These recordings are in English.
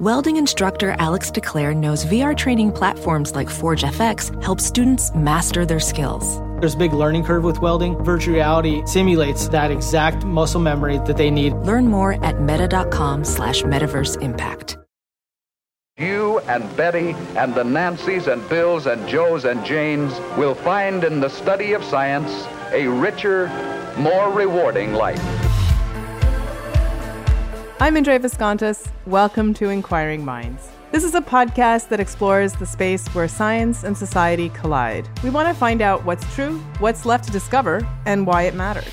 Welding instructor Alex DeClaire knows VR training platforms like Forge FX help students master their skills. There's a big learning curve with welding. Virtual reality simulates that exact muscle memory that they need. Learn more at meta.com slash metaverse impact. You and Betty and the Nancys and Bills and Joes and Janes will find in the study of science a richer, more rewarding life. I'm Indre Viskontas. Welcome to Inquiring Minds. This is a podcast that explores the space where science and society collide. We want to find out what's true, what's left to discover, and why it matters.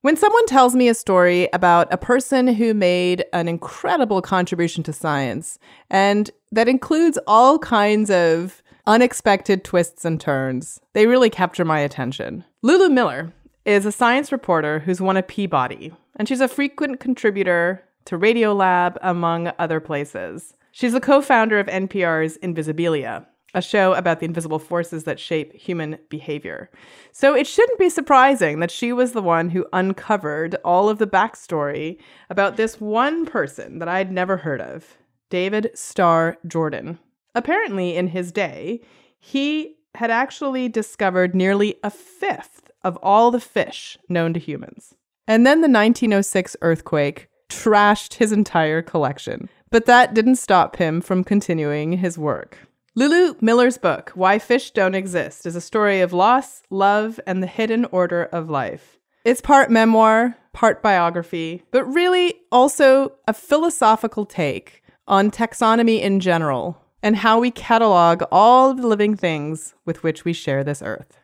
When someone tells me a story about a person who made an incredible contribution to science, and that includes all kinds of unexpected twists and turns, they really capture my attention. Lulu Miller is a science reporter who's won a Peabody, and she's a frequent contributor to Radiolab, among other places. She's the co founder of NPR's Invisibilia, a show about the invisible forces that shape human behavior. So it shouldn't be surprising that she was the one who uncovered all of the backstory about this one person that I'd never heard of, David Starr Jordan. Apparently, in his day, he had actually discovered nearly a fifth of all the fish known to humans. And then the 1906 earthquake trashed his entire collection. But that didn't stop him from continuing his work. Lulu Miller's book, Why Fish Don't Exist, is a story of loss, love, and the hidden order of life. It's part memoir, part biography, but really also a philosophical take on taxonomy in general and how we catalog all of the living things with which we share this earth.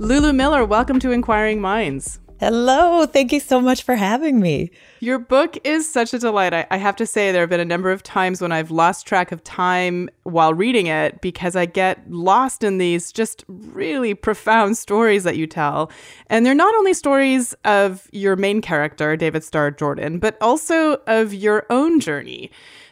Lulu Miller, welcome to Inquiring Minds. Hello. Thank you so much for having me. Your book is such a delight. I, I, have to say, there have been a number of times when I've lost track of time while reading it because I get lost in these just really profound stories that you tell. And they're not only stories of your main character, David Starr Jordan, but also of your own journey.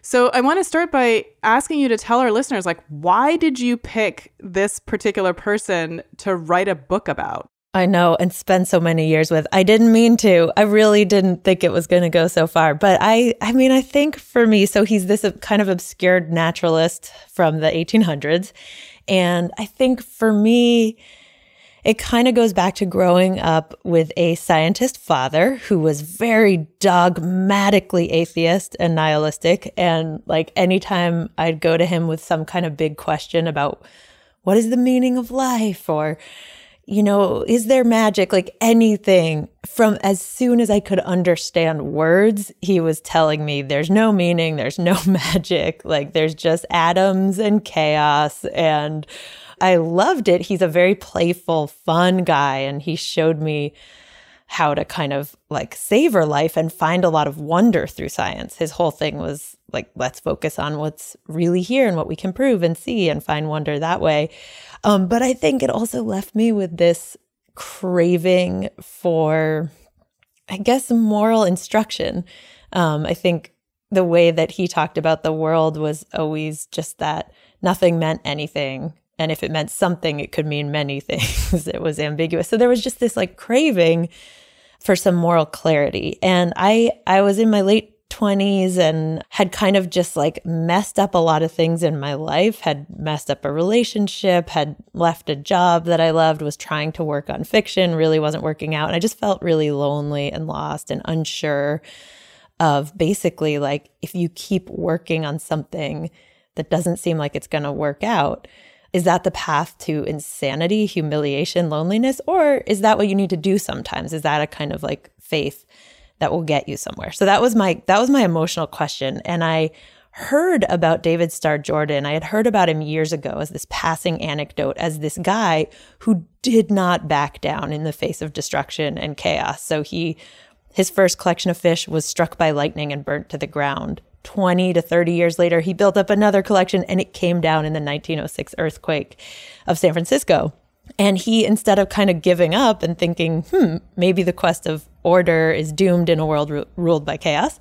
So I want to start by asking you to tell our listeners, like, why did you pick this particular person to write a book about? I know, and spend so many years with. I didn't mean to. I really didn't think it was going to go so far. But I, I mean, I think for me, so he's this kind of obscured naturalist from the 1800s. And I think for me, it kind of goes back to growing up with a scientist father who was very dogmatically atheist and nihilistic. And like anytime I'd go to him with some kind of big question about what is the meaning of life or, you know, is there magic? Like anything from as soon as I could understand words, he was telling me there's no meaning, there's no magic, like there's just atoms and chaos. And I loved it. He's a very playful, fun guy. And he showed me how to kind of like savor life and find a lot of wonder through science. His whole thing was like, let's focus on what's really here and what we can prove and see and find wonder that way. Um, but I think it also left me with this craving for, I guess, moral instruction. Um, I think the way that he talked about the world was always just that nothing meant anything. And if it meant something, it could mean many things. it was ambiguous. So there was just this like craving for some moral clarity. And I, I was in my late 20s and had kind of just like messed up a lot of things in my life, had messed up a relationship, had left a job that I loved, was trying to work on fiction, really wasn't working out. And I just felt really lonely and lost and unsure of basically like if you keep working on something that doesn't seem like it's going to work out, is that the path to insanity, humiliation, loneliness? Or is that what you need to do sometimes? Is that a kind of like faith? that will get you somewhere. So that was my that was my emotional question and I heard about David Starr Jordan. I had heard about him years ago as this passing anecdote, as this guy who did not back down in the face of destruction and chaos. So he, his first collection of fish was struck by lightning and burnt to the ground. 20 to 30 years later, he built up another collection and it came down in the 1906 earthquake of San Francisco. And he, instead of kind of giving up and thinking, hmm, maybe the quest of order is doomed in a world ru- ruled by chaos,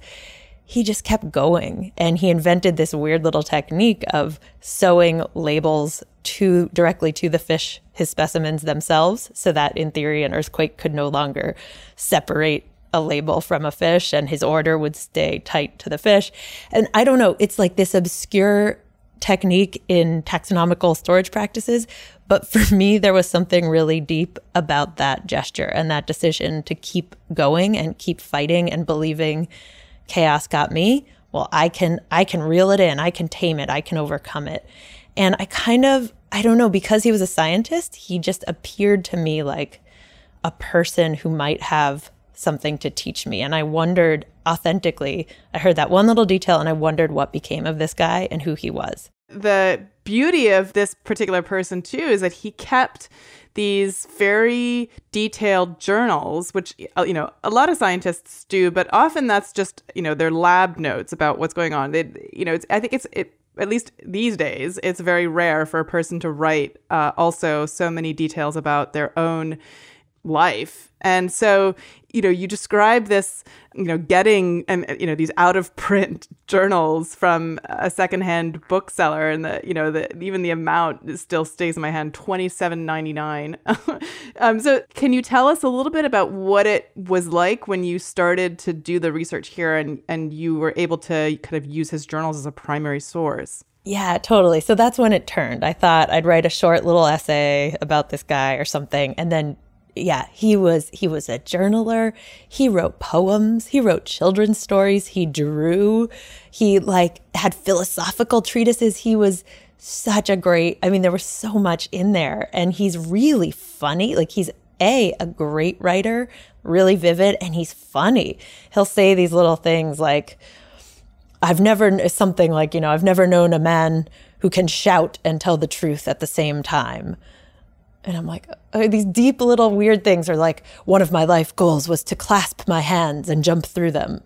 he just kept going. And he invented this weird little technique of sewing labels to directly to the fish, his specimens themselves, so that in theory, an earthquake could no longer separate a label from a fish and his order would stay tight to the fish. And I don't know, it's like this obscure technique in taxonomical storage practices. But for me, there was something really deep about that gesture and that decision to keep going and keep fighting and believing chaos got me. Well, I can, I can reel it in. I can tame it. I can overcome it. And I kind of, I don't know, because he was a scientist, he just appeared to me like a person who might have something to teach me. And I wondered authentically, I heard that one little detail and I wondered what became of this guy and who he was. The beauty of this particular person, too, is that he kept these very detailed journals, which, uh, you know, a lot of scientists do, but often that's just, you know, their lab notes about what's going on. They, you know, it's, I think it's, it, at least these days, it's very rare for a person to write uh, also so many details about their own life. And so, you know, you describe this, you know, getting and you know these out of print journals from a secondhand bookseller, and the you know the even the amount still stays in my hand twenty seven ninety nine. um, so, can you tell us a little bit about what it was like when you started to do the research here, and and you were able to kind of use his journals as a primary source? Yeah, totally. So that's when it turned. I thought I'd write a short little essay about this guy or something, and then yeah, he was he was a journaler. He wrote poems, he wrote children's stories, he drew, he like had philosophical treatises. He was such a great I mean there was so much in there and he's really funny. Like he's a a great writer, really vivid and he's funny. He'll say these little things like I've never something like, you know, I've never known a man who can shout and tell the truth at the same time and I'm like, oh, these deep little weird things are like, one of my life goals was to clasp my hands and jump through them.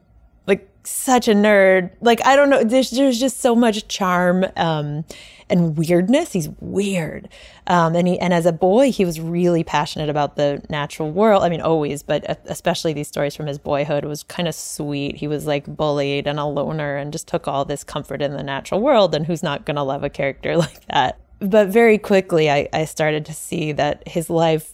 Like, such a nerd. Like, I don't know. There's, there's just so much charm um, and weirdness. He's weird. Um, and, he, and as a boy, he was really passionate about the natural world. I mean, always, but especially these stories from his boyhood was kind of sweet. He was like bullied and a loner and just took all this comfort in the natural world. And who's not going to love a character like that? But very quickly I, I started to see that his life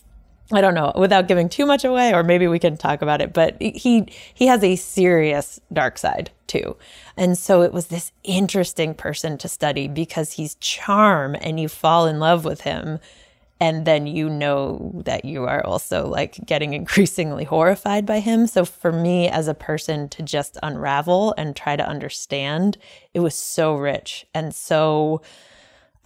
I don't know, without giving too much away, or maybe we can talk about it, but he he has a serious dark side too. And so it was this interesting person to study because he's charm and you fall in love with him. And then you know that you are also like getting increasingly horrified by him. So for me as a person to just unravel and try to understand, it was so rich and so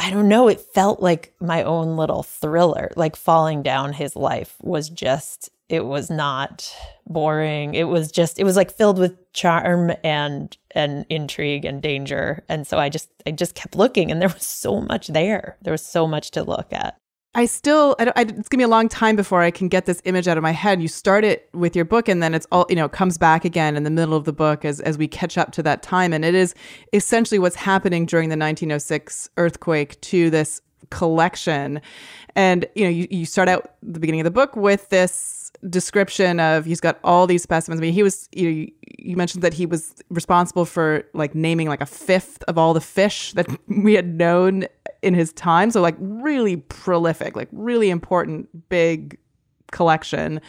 I don't know, it felt like my own little thriller. Like falling down his life was just, it was not boring. It was just, it was like filled with charm and and intrigue and danger. And so I just I just kept looking and there was so much there. There was so much to look at. I still, I I, it's gonna be a long time before I can get this image out of my head. You start it with your book, and then it's all, you know, comes back again in the middle of the book as as we catch up to that time, and it is essentially what's happening during the 1906 earthquake to this collection, and you know, you you start out the beginning of the book with this description of he's got all these specimens. I mean, he was you you mentioned that he was responsible for like naming like a fifth of all the fish that we had known in his time. So like really prolific, like really important, big collection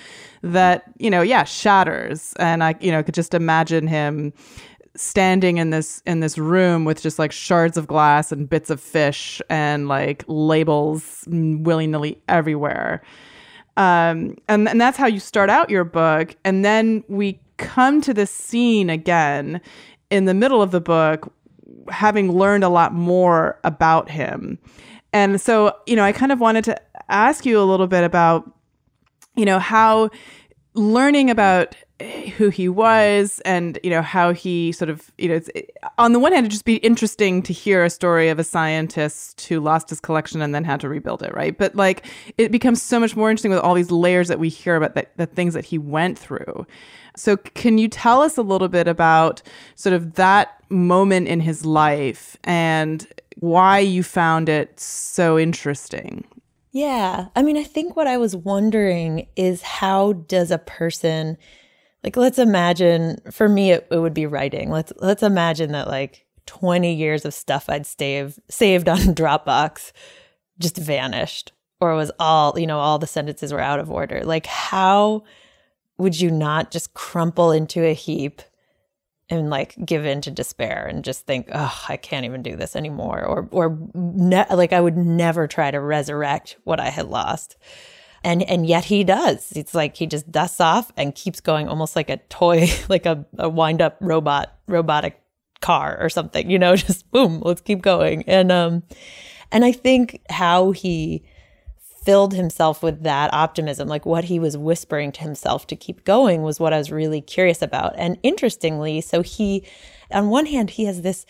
that you know yeah shatters and i you know could just imagine him standing in this in this room with just like shards of glass and bits of fish and like labels willy-nilly everywhere um, and, and that's how you start out your book. And then we come to this scene again in the middle of the book, having learned a lot more about him. And so, you know, I kind of wanted to ask you a little bit about, you know, how learning about who he was and you know how he sort of you know on the one hand it'd just be interesting to hear a story of a scientist who lost his collection and then had to rebuild it right? But like it becomes so much more interesting with all these layers that we hear about that the things that he went through. So can you tell us a little bit about sort of that moment in his life and why you found it so interesting? Yeah. I mean, I think what I was wondering is how does a person like let's imagine for me it, it would be writing. Let's let's imagine that like 20 years of stuff I'd saved saved on Dropbox just vanished or was all, you know, all the sentences were out of order. Like how would you not just crumple into a heap and like give in to despair and just think, oh, I can't even do this anymore, or or ne- like I would never try to resurrect what I had lost. And and yet he does. It's like he just dusts off and keeps going, almost like a toy, like a, a wind up robot, robotic car or something. You know, just boom, let's keep going. And um, and I think how he filled himself with that optimism, like what he was whispering to himself to keep going, was what I was really curious about. And interestingly, so he, on one hand, he has this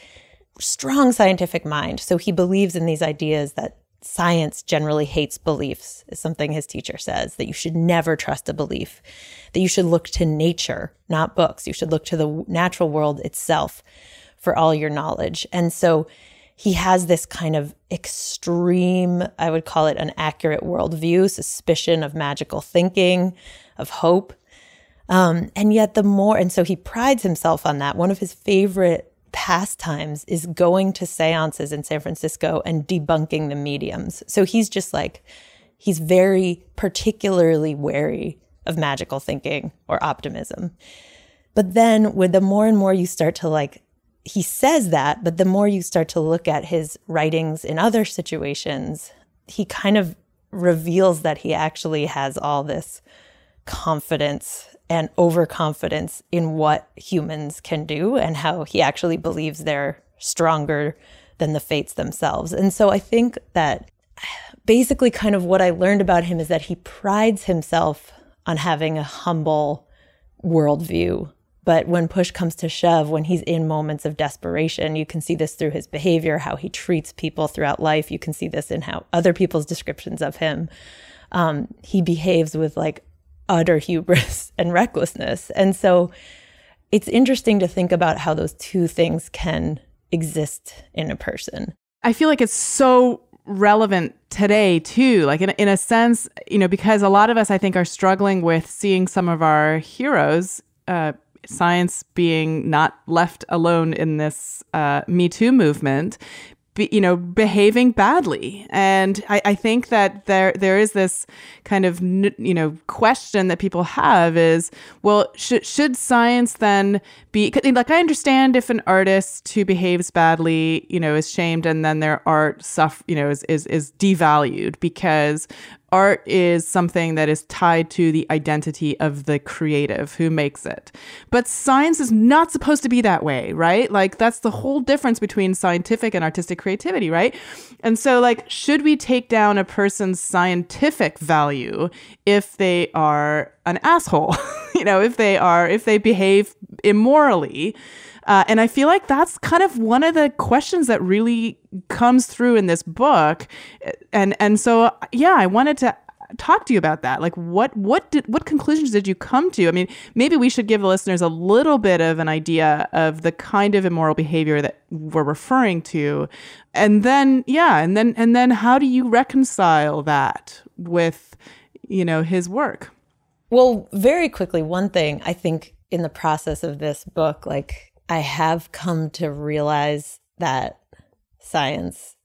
strong scientific mind. So he believes in these ideas that science generally hates beliefs, is something his teacher says, that you should never trust a belief, that you should look to nature, not books. You should look to the natural world itself for all your knowledge. And so he has this kind of extreme, I would call it an accurate worldview, suspicion of magical thinking, of hope. Um, and yet, the more, and so he prides himself on that. One of his favorite pastimes is going to seances in San Francisco and debunking the mediums. So he's just like, he's very particularly wary of magical thinking or optimism. But then, with the more and more you start to like he says that, but the more you start to look at his writings in other situations, he kind of reveals that he actually has all this confidence and overconfidence in what humans can do and how he actually believes they're stronger than the fates themselves. And so I think that basically kind of what I learned about him is that he prides himself on having a humble worldview but when push comes to shove, when he's in moments of desperation, you can see this through his behavior, how he treats people throughout life. You can see this in how other people's descriptions of him. Um, he behaves with like utter hubris and recklessness. And so it's interesting to think about how those two things can exist in a person. I feel like it's so relevant today too like in, in a sense you know because a lot of us i think are struggling with seeing some of our heroes uh, science being not left alone in this uh, Me Too movement, be, you know, behaving badly. And I, I, think that there there is this kind of you know question that people have is, well, should should science then be like I understand if an artist who behaves badly, you know, is shamed and then their art suffer, you know, is is is devalued because art is something that is tied to the identity of the creative who makes it. But science is not supposed to be that way, right? Like that's the whole difference between scientific and artistic creativity, right? And so like should we take down a person's scientific value if they are an asshole? you know, if they are if they behave immorally? Uh, and I feel like that's kind of one of the questions that really comes through in this book. And and so yeah, I wanted to talk to you about that. Like what what did what conclusions did you come to? I mean, maybe we should give the listeners a little bit of an idea of the kind of immoral behavior that we're referring to. And then yeah, and then and then how do you reconcile that with you know his work? Well, very quickly, one thing I think in the process of this book, like I have come to realize that science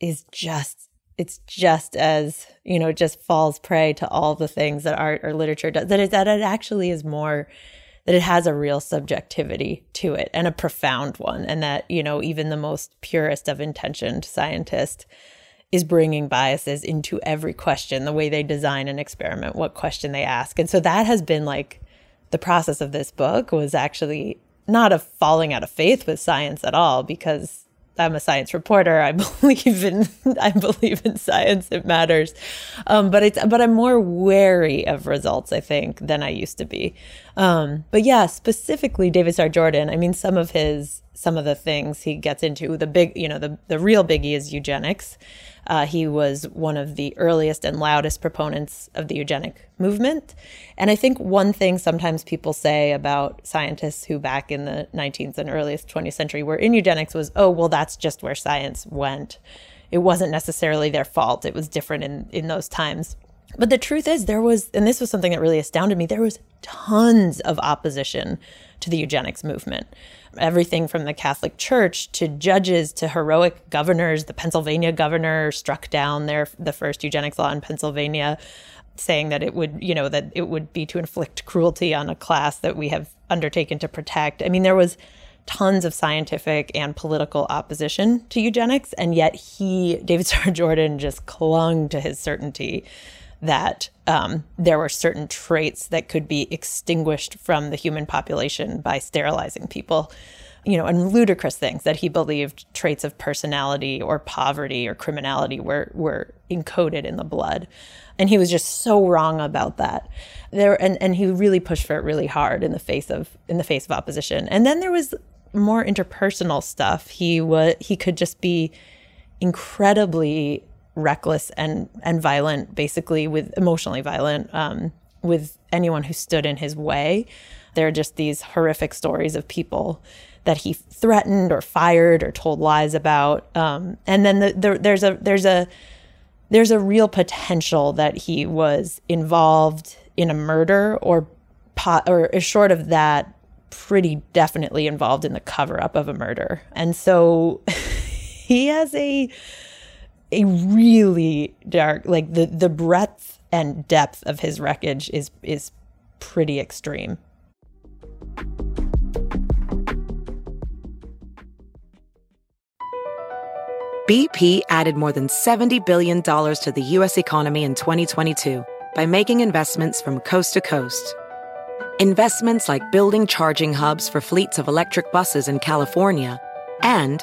is just it's just as you know just falls prey to all the things that art or literature does that it, that it actually is more that it has a real subjectivity to it and a profound one and that you know even the most purest of intentioned scientist is bringing biases into every question the way they design an experiment what question they ask. And so that has been like the process of this book was actually not a falling out of faith with science at all because I'm a science reporter. I believe in I believe in science. It matters, um, but it's but I'm more wary of results. I think than I used to be. Um, but yeah, specifically David Starr Jordan. I mean, some of his some of the things he gets into. The big, you know, the the real biggie is eugenics. Uh, he was one of the earliest and loudest proponents of the eugenic movement. And I think one thing sometimes people say about scientists who back in the 19th and earliest 20th century were in eugenics was, oh, well, that's just where science went. It wasn't necessarily their fault. It was different in, in those times. But the truth is, there was, and this was something that really astounded me, there was tons of opposition to the eugenics movement everything from the Catholic Church to judges to heroic governors. The Pennsylvania governor struck down their the first eugenics law in Pennsylvania, saying that it would, you know, that it would be to inflict cruelty on a class that we have undertaken to protect. I mean, there was tons of scientific and political opposition to eugenics, and yet he, David Starr Jordan, just clung to his certainty that um, there were certain traits that could be extinguished from the human population by sterilizing people. You know, and ludicrous things that he believed traits of personality or poverty or criminality were were encoded in the blood. And he was just so wrong about that. There and, and he really pushed for it really hard in the face of in the face of opposition. And then there was more interpersonal stuff. He was he could just be incredibly reckless and and violent, basically with emotionally violent um, with anyone who stood in his way. There are just these horrific stories of people that he threatened or fired or told lies about. Um, and then the, the, there's a there's a there's a real potential that he was involved in a murder or pot or short of that pretty definitely involved in the cover up of a murder. And so he has a a really dark like the the breadth and depth of his wreckage is is pretty extreme. BP added more than $70 billion to the U.S. economy in 2022 by making investments from coast to coast. Investments like building charging hubs for fleets of electric buses in California and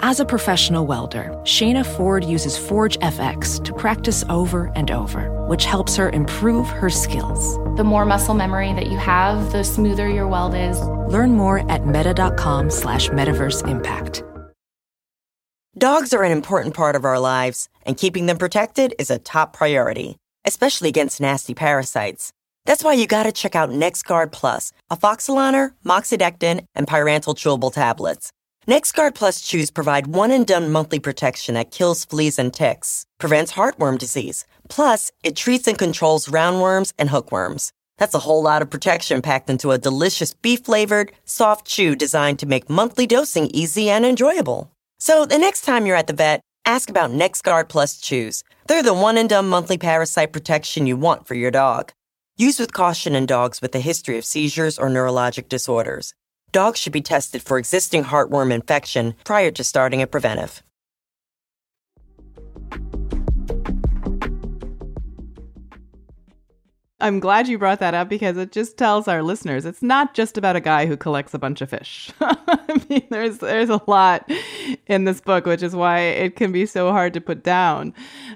As a professional welder, Shayna Ford uses Forge FX to practice over and over, which helps her improve her skills. The more muscle memory that you have, the smoother your weld is. Learn more at meta.com slash metaverse impact. Dogs are an important part of our lives, and keeping them protected is a top priority, especially against nasty parasites. That's why you gotta check out NexGard Plus, afoxolaner, moxidectin, and pyrantel chewable tablets. NexGard Plus chews provide one and done monthly protection that kills fleas and ticks, prevents heartworm disease. Plus, it treats and controls roundworms and hookworms. That's a whole lot of protection packed into a delicious beef flavored, soft chew designed to make monthly dosing easy and enjoyable. So the next time you're at the vet, ask about NexGard Plus chews. They're the one and done monthly parasite protection you want for your dog. Use with caution in dogs with a history of seizures or neurologic disorders. Dogs should be tested for existing heartworm infection prior to starting a preventive. I'm glad you brought that up because it just tells our listeners it's not just about a guy who collects a bunch of fish. I mean, there's there's a lot in this book, which is why it can be so hard to put down.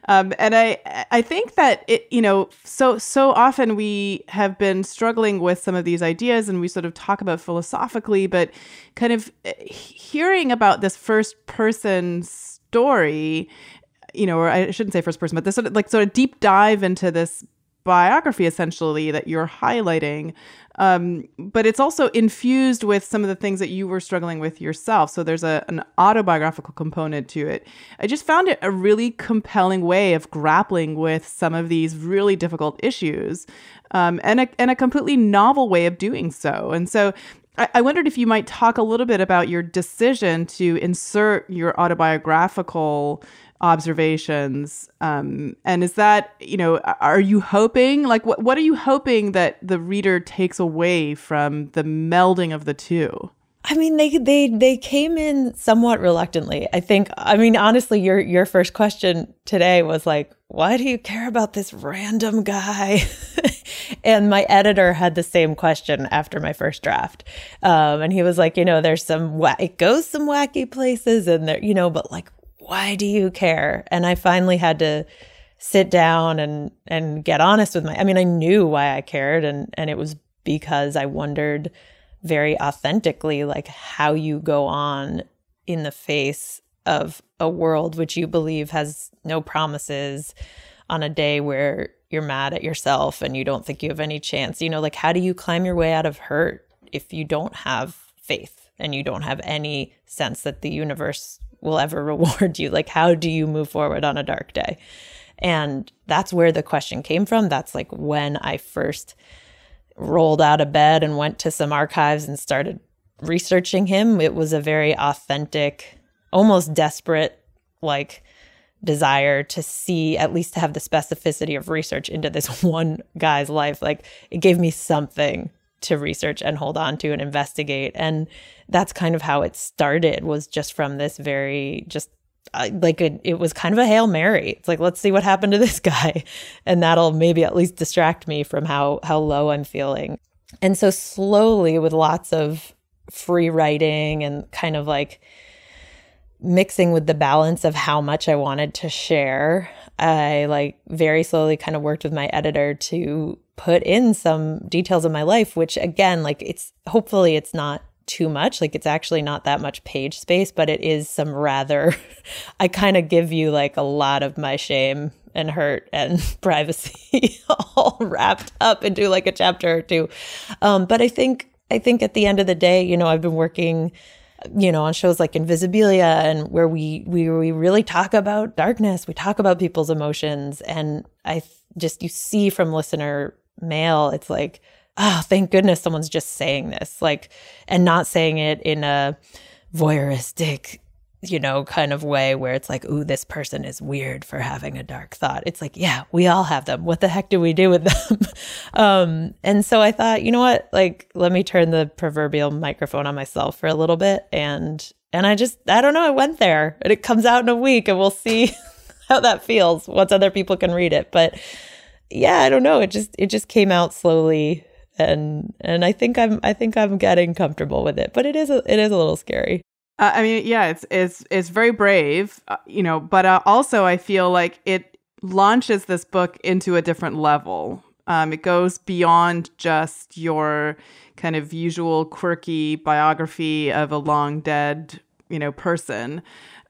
Um, and I I think that it you know so so often we have been struggling with some of these ideas, and we sort of talk about philosophically, but kind of eh, hearing about this first person story you know, or I shouldn't say first person, but this sort of like sort of deep dive into this biography essentially that you're highlighting um, but it's also infused with some of the things that you were struggling with yourself. So there's a, an autobiographical component to it. I just found it a really compelling way of grappling with some of these really difficult issues um, and, a, and a completely novel way of doing so. And so I, I wondered if you might talk a little bit about your decision to insert your autobiographical observations um, and is that you know are you hoping like what, what are you hoping that the reader takes away from the melding of the two I mean, they they they came in somewhat reluctantly. I think. I mean, honestly, your your first question today was like, "Why do you care about this random guy?" and my editor had the same question after my first draft, um, and he was like, "You know, there's some it goes some wacky places, and there, you know, but like, why do you care?" And I finally had to sit down and and get honest with my. I mean, I knew why I cared, and and it was because I wondered very authentically like how you go on in the face of a world which you believe has no promises on a day where you're mad at yourself and you don't think you have any chance. You know, like how do you climb your way out of hurt if you don't have faith and you don't have any sense that the universe will ever reward you? Like, how do you move forward on a dark day? And that's where the question came from. That's like when I first rolled out of bed and went to some archives and started researching him. It was a very authentic, almost desperate, like desire to see at least to have the specificity of research into this one guy's life like it gave me something to research and hold on to and investigate. And that's kind of how it started was just from this very just uh, like it was kind of a hail mary. It's like let's see what happened to this guy. And that'll maybe at least distract me from how how low i'm feeling. And so slowly with lots of free writing and kind of like mixing with the balance of how much i wanted to share i like very slowly kind of worked with my editor to put in some details of my life which again like it's hopefully it's not too much. Like it's actually not that much page space, but it is some rather, I kind of give you like a lot of my shame and hurt and privacy all wrapped up into like a chapter or two. Um, but I think, I think at the end of the day, you know, I've been working, you know, on shows like Invisibilia and where we, we, we really talk about darkness. We talk about people's emotions. And I just, you see from listener mail, it's like, oh, thank goodness someone's just saying this, like, and not saying it in a voyeuristic, you know, kind of way where it's like, ooh, this person is weird for having a dark thought. It's like, yeah, we all have them. What the heck do we do with them? um, and so I thought, you know what, like, let me turn the proverbial microphone on myself for a little bit. And, and I just, I don't know, I went there and it comes out in a week and we'll see how that feels once other people can read it. But yeah, I don't know. It just, it just came out slowly and and I think I'm I think I'm getting comfortable with it, but it is a, it is a little scary. Uh, I mean, yeah, it's it's it's very brave, uh, you know, but uh, also I feel like it launches this book into a different level. Um, it goes beyond just your kind of usual quirky biography of a long dead, you know, person.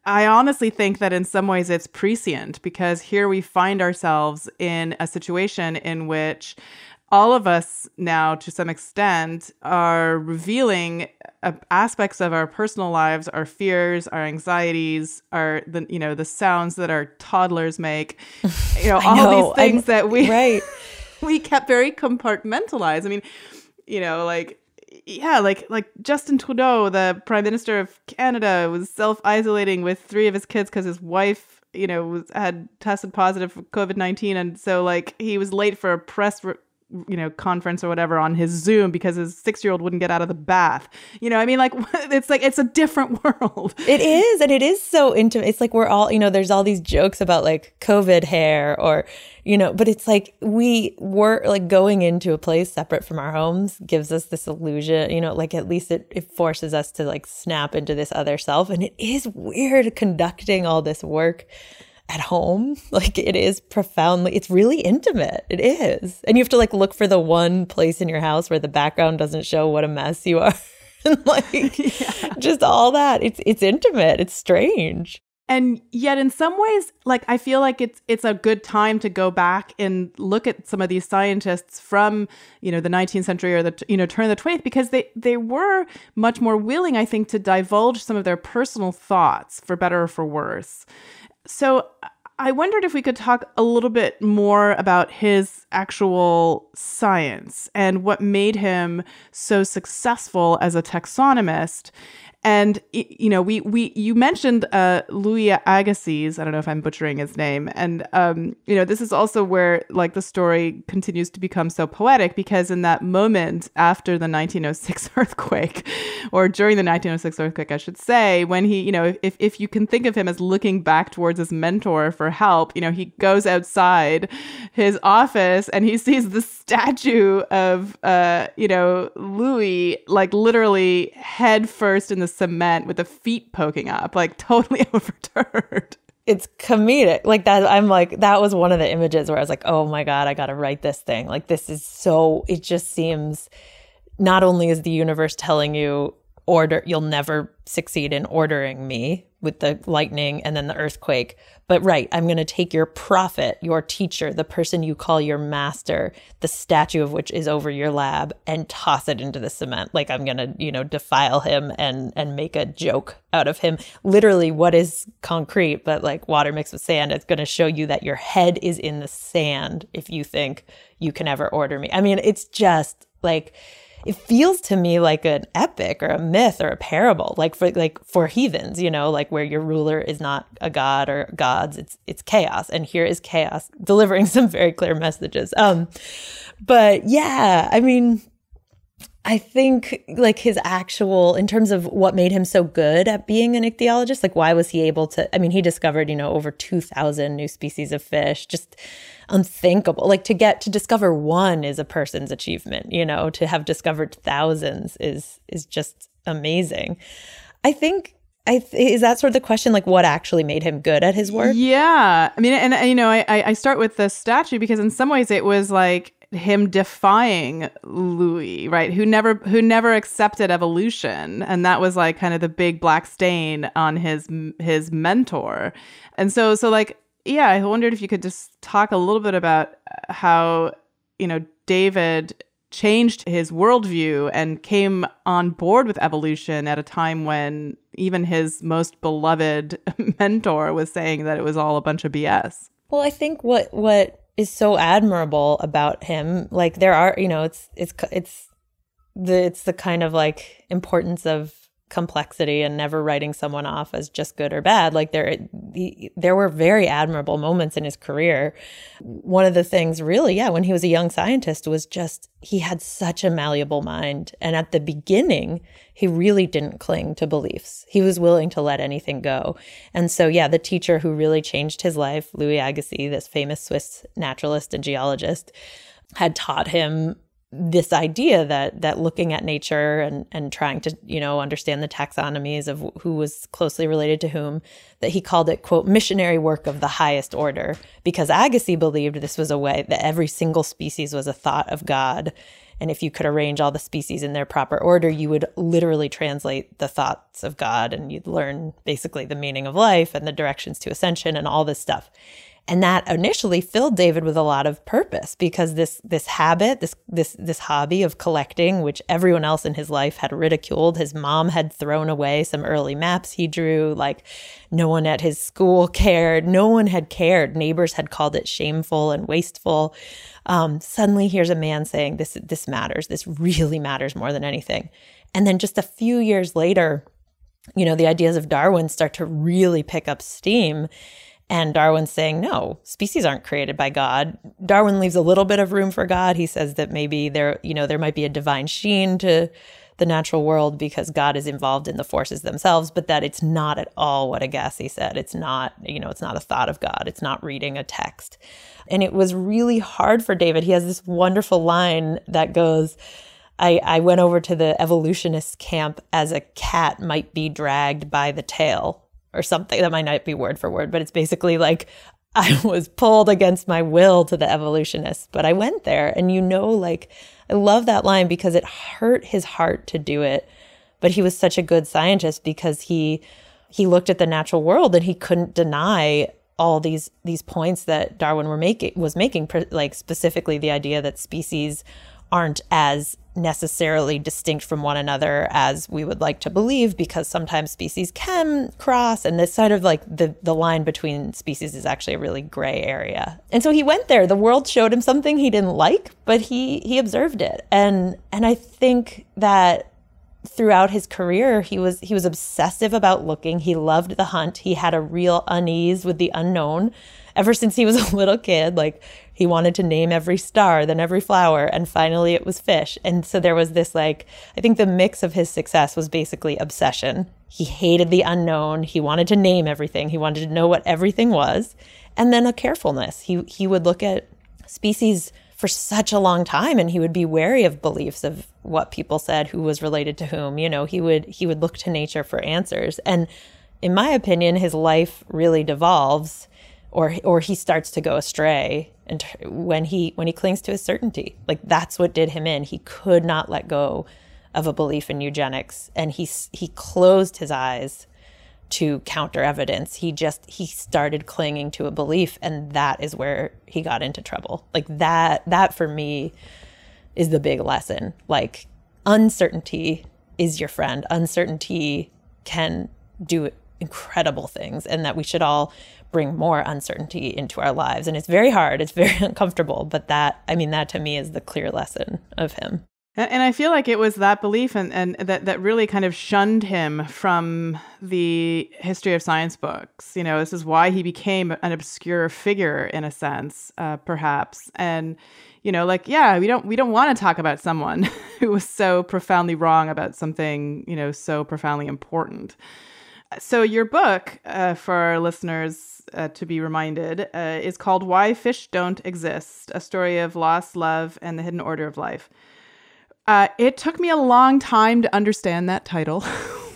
I honestly think that in some ways it's prescient because here we find ourselves in a situation in which all of us now, to some extent, are revealing uh, aspects of our personal lives, our fears, our anxieties, our the you know the sounds that our toddlers make, you know all know, these things I'm, that we right we kept very compartmentalized. I mean, you know, like yeah, like like Justin Trudeau, the Prime Minister of Canada, was self isolating with three of his kids because his wife you know was had tested positive for covid-19 and so like he was late for a press re- you know conference or whatever on his zoom because his six year old wouldn't get out of the bath. You know i mean like it's like it's a different world. It is and it is so intimate it's like we're all you know there's all these jokes about like covid hair or you know but it's like we were like going into a place separate from our homes gives us this illusion you know like at least it, it forces us to like snap into this other self and it is weird conducting all this work at home. Like it is profoundly, it's really intimate. It is. And you have to like look for the one place in your house where the background doesn't show what a mess you are. and like yeah. just all that. It's it's intimate. It's strange. And yet in some ways like I feel like it's it's a good time to go back and look at some of these scientists from, you know, the 19th century or the you know, turn of the 20th because they they were much more willing I think to divulge some of their personal thoughts for better or for worse. So I wondered if we could talk a little bit more about his actual science and what made him so successful as a taxonomist. And you know, we we you mentioned uh, Louis Agassiz. I don't know if I'm butchering his name. And um, you know, this is also where like the story continues to become so poetic because in that moment after the 1906 earthquake, or during the 1906 earthquake, I should say, when he, you know, if if you can think of him as looking back towards his mentor for help, you know, he goes outside his office and he sees the statue of uh, you know, Louis like literally head first in the cement with the feet poking up, like totally overturned. It's comedic. Like that I'm like that was one of the images where I was like, "Oh my god, I got to write this thing." Like this is so it just seems not only is the universe telling you order you'll never succeed in ordering me with the lightning and then the earthquake. But right i'm going to take your prophet your teacher the person you call your master the statue of which is over your lab and toss it into the cement. Like i'm going to you know defile him and and make a joke out of him. Literally what is concrete but like water mixed with sand it's going to show you that your head is in the sand if you think you can ever order me. I mean it's just like it feels to me like an epic or a myth or a parable like for like for heathens you know like where your ruler is not a god or gods it's it's chaos. And here is chaos delivering some very clear messages. Um but yeah i mean I think like his actual in terms of what made him so good at being an ichthyologist, like why was he able to I mean, he discovered, you know, over 2000 new species of fish, just unthinkable. Like to get to discover one is a person's achievement, you know, to have discovered thousands is is just amazing. I think I th- is that sort of the question, like what actually made him good at his work? Yeah, I mean, and, and you know, I I start with the statue because in some ways it was like him defying Louis, right? Who never who never accepted evolution, and that was like kind of the big black stain on his his mentor. And so so like yeah, I wondered if you could just talk a little bit about uh, how you know David changed his worldview and came on board with evolution at a time when even his most beloved mentor was saying that it was all a bunch of BS. Well, I think what what is so admirable about him. Like there are, you know, it's it's it's the it's the kind of like importance of complexity and never writing someone off as just good or bad. Like there, he, there were very admirable moments in his career. One of the things, really, yeah, when he was a young scientist, was just he had such a malleable mind, and at the beginning, he really didn't cling to beliefs. He was willing to let anything go. And so, yeah, the teacher who really changed his life, Louis Agassiz, this famous Swiss naturalist and geologist, had taught him this idea that that looking at nature and and trying to you know understand the taxonomies of who was closely related to whom that he called it quote missionary work of the highest order. Because Agassiz believed this was a way that every single species was a thought of God. And if you could arrange all the species in their proper order you would literally translate the thoughts of God and you'd learn basically the meaning of life and the directions to ascension and all this stuff and that initially filled David with a lot of purpose because this this habit, this this this hobby of collecting, which everyone else in his life had ridiculed, his mom had thrown away some early maps he drew, like no one at his school cared, no one had cared. Neighbors had called it shameful and wasteful. Um, suddenly, here's a man saying, "This this matters. This really matters more than anything." And then just a few years later, you know, the ideas of Darwin start to really pick up steam. And Darwin's saying, no, species aren't created by God. Darwin leaves a little bit of room for God. He says that maybe there, you know, there might be a divine sheen to the natural world because God is involved in the forces themselves, but that it's not at all what Agassiz said. It's not, you know, it's not a thought of God. It's not reading a text. And it was really hard for David. He has this wonderful line that goes, I, I went over to the evolutionist camp as a cat might be dragged by the tail or something. That might not be word for word, but it's basically like I was pulled against my will to the evolutionists, but I went there. And you know, like, I love that line because it hurt his heart to do it. But he was such a good scientist because he he looked at the natural world and he couldn't deny all these these points that Darwin were making was making like specifically the idea that species aren't as necessarily distinct from one another as we would like to believe because sometimes species can cross and this side of like the the line between species is actually a really gray area. And so he went there. The world showed him something he didn't like, but he he observed it. And and I think that throughout his career he was he was obsessive about looking he loved the hunt he had a real unease with the unknown ever since he was a little kid like he wanted to name every star then every flower and finally it was fish. And so there was this like i think the mix of his success was basically obsession. He hated the unknown. He wanted to name everything. He wanted to know what everything was. And then a carefulness. He he would look at species for such a long time and he would be wary of beliefs of what people said who was related to whom you know. He would he would look to nature for answers. And in my opinion his life really devolves or or he starts to go astray and when he when he clings to his certainty like that's what did him in he could not let go of a belief in eugenics and he he closed his eyes to counter evidence. He just he started clinging to a belief and that is where he got into trouble. Like that that for me is the big lesson. Like uncertainty is your friend. Uncertainty can do incredible things and that we should all bring more uncertainty into our lives and it's very hard. It's very uncomfortable, but that I mean that to me is the clear lesson of him. And, I feel like it was that belief and, and that, that really kind of shunned him from the history of science books. You know, this is why he became an obscure figure in a sense, uh, perhaps. And, you know, like, yeah, we don't we don't want to talk about someone who was so profoundly wrong about something, you know, so profoundly important. So your book, uh, for our listeners uh, to be reminded, uh, is called "Why Fish Don't Exist: A Story of Loss, Love, and the Hidden Order of Life." Uh, it took me a long time to understand that title.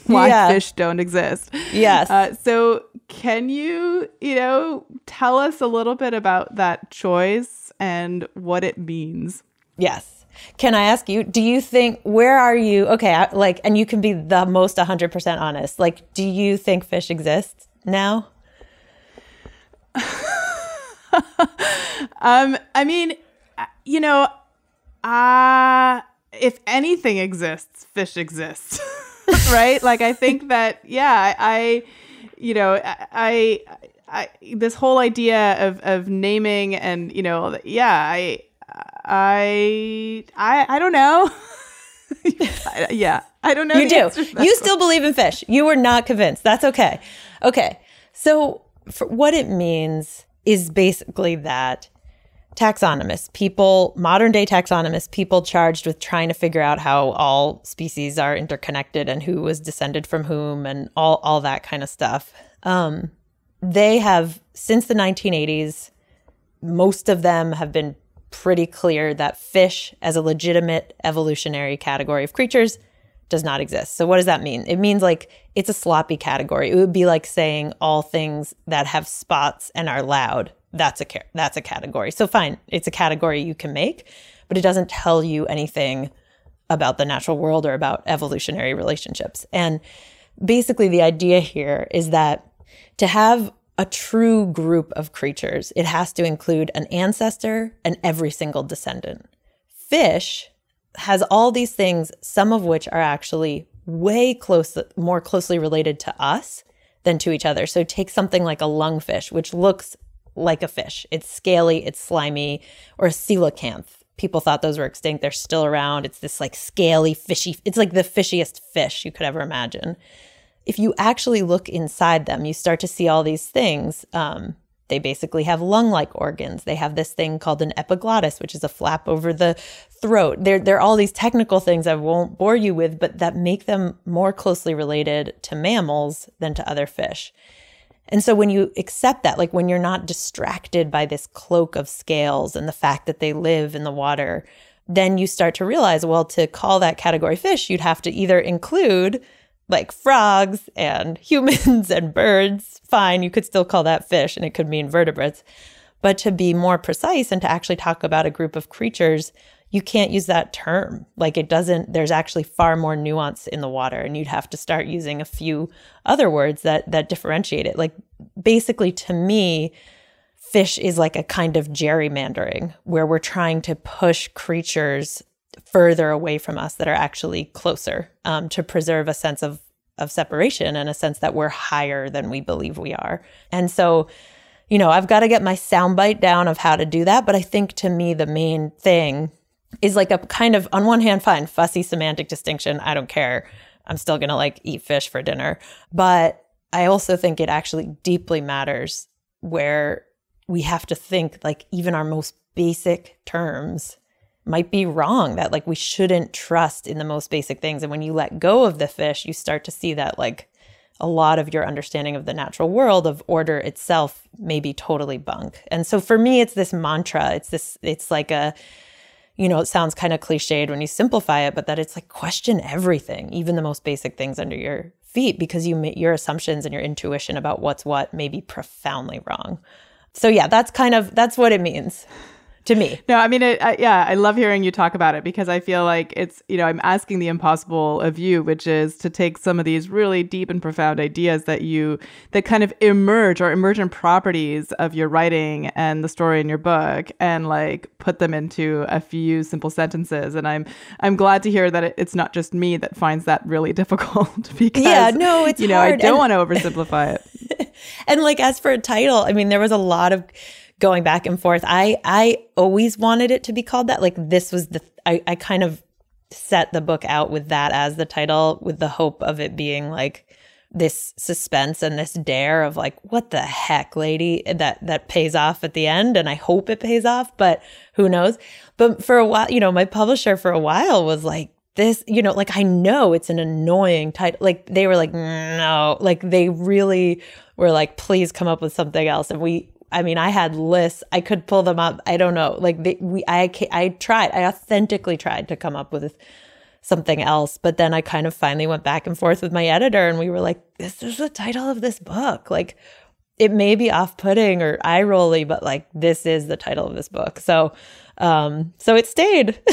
Why yeah. fish don't exist. Yes. Uh, so, can you, you know, tell us a little bit about that choice and what it means? Yes. Can I ask you, do you think, where are you? Okay, like, and you can be the most 100% honest. Like, do you think fish exists now? um, I mean, you know, uh, if anything exists, fish exists. right? Like I think that yeah, I you know, I I this whole idea of of naming and, you know, yeah, I I I I don't know. yeah, I don't know. You do. You still believe in fish. You were not convinced. That's okay. Okay. So, what it means is basically that taxonomists, people, modern day taxonomists, people charged with trying to figure out how all species are interconnected and who was descended from whom and all, all that kind of stuff. Um, they have, since the 1980s, most of them have been pretty clear that fish as a legitimate evolutionary category of creatures does not exist. So what does that mean? It means like it's a sloppy category. It would be like saying all things that have spots and are loud that's a that's a category. So fine, it's a category you can make, but it doesn't tell you anything about the natural world or about evolutionary relationships. And basically the idea here is that to have a true group of creatures, it has to include an ancestor and every single descendant. Fish has all these things, some of which are actually way close, more closely related to us than to each other. So take something like a lungfish, which looks like a fish. It's scaly, it's slimy, or a coelacanth. People thought those were extinct. They're still around. It's this like scaly, fishy, it's like the fishiest fish you could ever imagine. If you actually look inside them, you start to see all these things. Um, they basically have lung like organs. They have this thing called an epiglottis, which is a flap over the throat. There, there are all these technical things I won't bore you with, but that make them more closely related to mammals than to other fish. And so when you accept that, like when you're not distracted by this cloak of scales and the fact that they live in the water, then you start to realize, well, to call that category fish, you'd have to either include like frogs and humans and birds. Fine, you could still call that fish and it could mean vertebrates. But to be more precise and to actually talk about a group of creatures you can't use that term. Like it doesn't, there's actually far more nuance in the water and you'd have to start using a few other words that, that differentiate it. Like basically to me, fish is like a kind of gerrymandering where we're trying to push creatures further away from us that are actually closer um, to preserve a sense of, of separation and a sense that we're higher than we believe we are. And so, you know, I've got to get my soundbite down of how to do that. But I think to me, the main thing is like a kind of on one hand fine fussy semantic distinction i don't care i'm still going to like eat fish for dinner but i also think it actually deeply matters where we have to think like even our most basic terms might be wrong that like we shouldn't trust in the most basic things. And when you let go of the fish you start to see that like a lot of your understanding of the natural world of order itself may be totally bunk. And so for me it's this mantra. It's this it's like a you know it sounds kind of cliched when you simplify it but that it's like question everything even the most basic things under your feet because you your assumptions and your intuition about what's what may be profoundly wrong. So yeah that's kind of that's what it means to me. No, I mean, it, I, yeah, I love hearing you talk about it because I feel like it's, you know, I'm asking the impossible of you, which is to take some of these really deep and profound ideas that you, that kind of emerge or emergent properties of your writing and the story in your book and like put them into a few simple sentences. And I'm, I'm glad to hear that it, it's not just me that finds that really difficult because, yeah, no, it's you know, hard. I don't and, want to oversimplify it. and like, as for a title, I mean, there was a lot of, going back and forth. I I always wanted it to be called that. Like this was the I, I kind of set the book out with that as the title with the hope of it being like this suspense and this dare of like what the heck lady that that pays off at the end. And I hope it pays off but who knows? But for a while you know my publisher for a while was like this you know like I know it's an annoying title. Like they were like no. Like they really were like please come up with something else. And we I mean, I had lists. I could pull them up. I don't know. Like they, we, I, I tried. I authentically tried to come up with something else, but then I kind of finally went back and forth with my editor, and we were like, "This is the title of this book." Like, it may be off-putting or eye-rolly, but like this is the title of this book. So, um, so it stayed.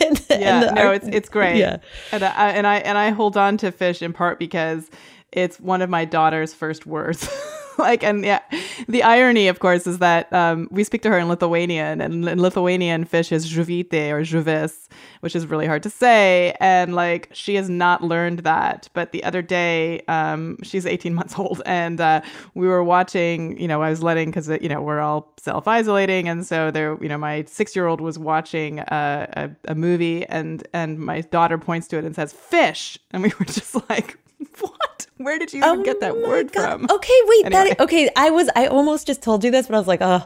and, yeah, and no, it's it's great. Yeah, and I and I and I hold on to fish in part because it's one of my daughter's first words. like, and yeah, the irony, of course, is that um, we speak to her in Lithuanian, and in Lithuanian, fish is žuvytė or žuvis, which is really hard to say. And like, she has not learned that. But the other day, um, she's 18 months old, and uh, we were watching, you know, I was letting, because, you know, we're all self isolating. And so there, you know, my six year old was watching a, a, a movie, and, and my daughter points to it and says, fish. And we were just like, what? Where did you even oh get that oh word God. from? Okay, wait. Anyway. That okay. I was. I almost just told you this, but I was like, oh.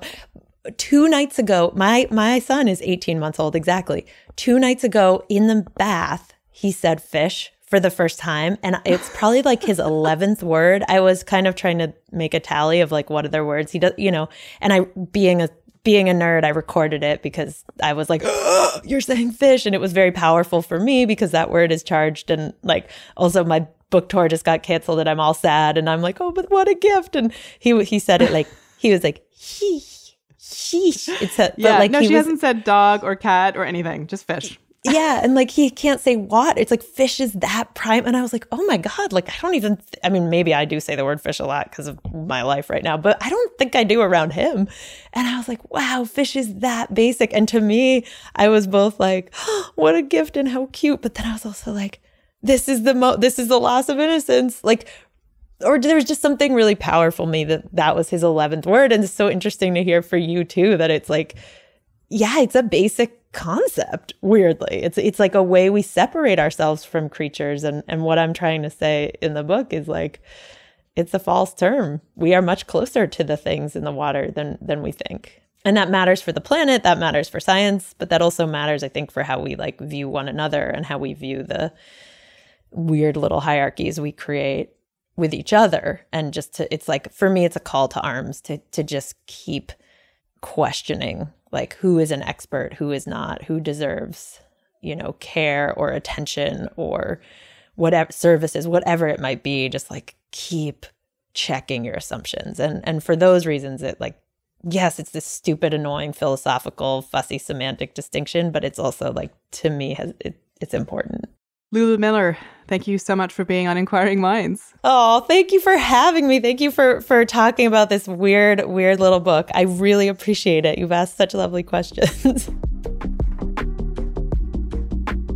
Two nights ago, my my son is 18 months old exactly. Two nights ago, in the bath, he said fish for the first time, and it's probably like his 11th word. I was kind of trying to make a tally of like what other words he does, you know. And I, being a being a nerd, I recorded it because I was like, oh, "You're saying fish," and it was very powerful for me because that word is charged, and like also my book tour just got canceled and I'm all sad and I'm like, oh, but what a gift. And he he said it like he was like, he sheesh. It's a, yeah, like no, she was, hasn't said dog or cat or anything, just fish. yeah, and like he can't say what. It's like fish is that prime, and I was like, oh my god, like I don't even. Th- I mean, maybe I do say the word fish a lot because of my life right now, but I don't think I do around him. And I was like, wow, fish is that basic. And to me, I was both like, oh, what a gift and how cute, but then I was also like this is the mo this is the loss of innocence like or there was just something really powerful me that that was his 11th word. And it's so interesting to hear for you too that it's like yeah it's a basic concept weirdly. It's it's like a way we separate ourselves from creatures. And and what i'm trying to say in the book is like it's a false term. We are much closer to the things in the water than than we think. And that matters for the planet that matters for science but that also matters i think for how we like view one another and how we view the weird little hierarchies we create with each other and just to it's like for me it's a call to arms to to just keep questioning like who is an expert who is not who deserves you know care or attention or whatever services whatever it might be just like keep checking your assumptions. And and for those reasons it like yes it's this stupid annoying philosophical fussy semantic distinction but it's also like to me has it, it's important Lulu Miller, thank you so much for being on Inquiring Minds. Oh, thank you for having me. Thank you for for talking about this weird, weird little book. I really appreciate it. You've asked such lovely questions.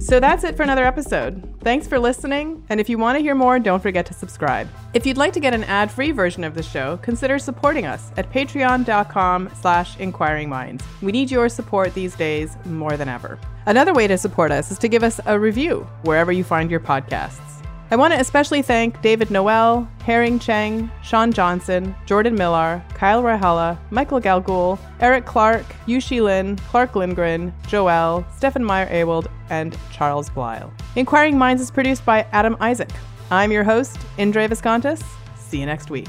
so that's it for another episode. Thanks for listening, and if you want to hear more, don't forget to subscribe. If you'd like to get an ad-free version of the show, consider supporting us at patreon.com slash inquiringminds. We need your support these days more than ever. Another way to support us is to give us a review wherever you find your podcasts. I want to especially thank David Noel, Herring Cheng, Sean Johnson, Jordan Millar, Kyle Rahala, Michael Galgul, Eric Clark, Yushi Lin, Clark Lindgren, Joel, Stefan Meyer Ewald, and Charles Blyle. Inquiring Minds is produced by Adam Isaac. I'm your host, Indre Viskontas. See you next week.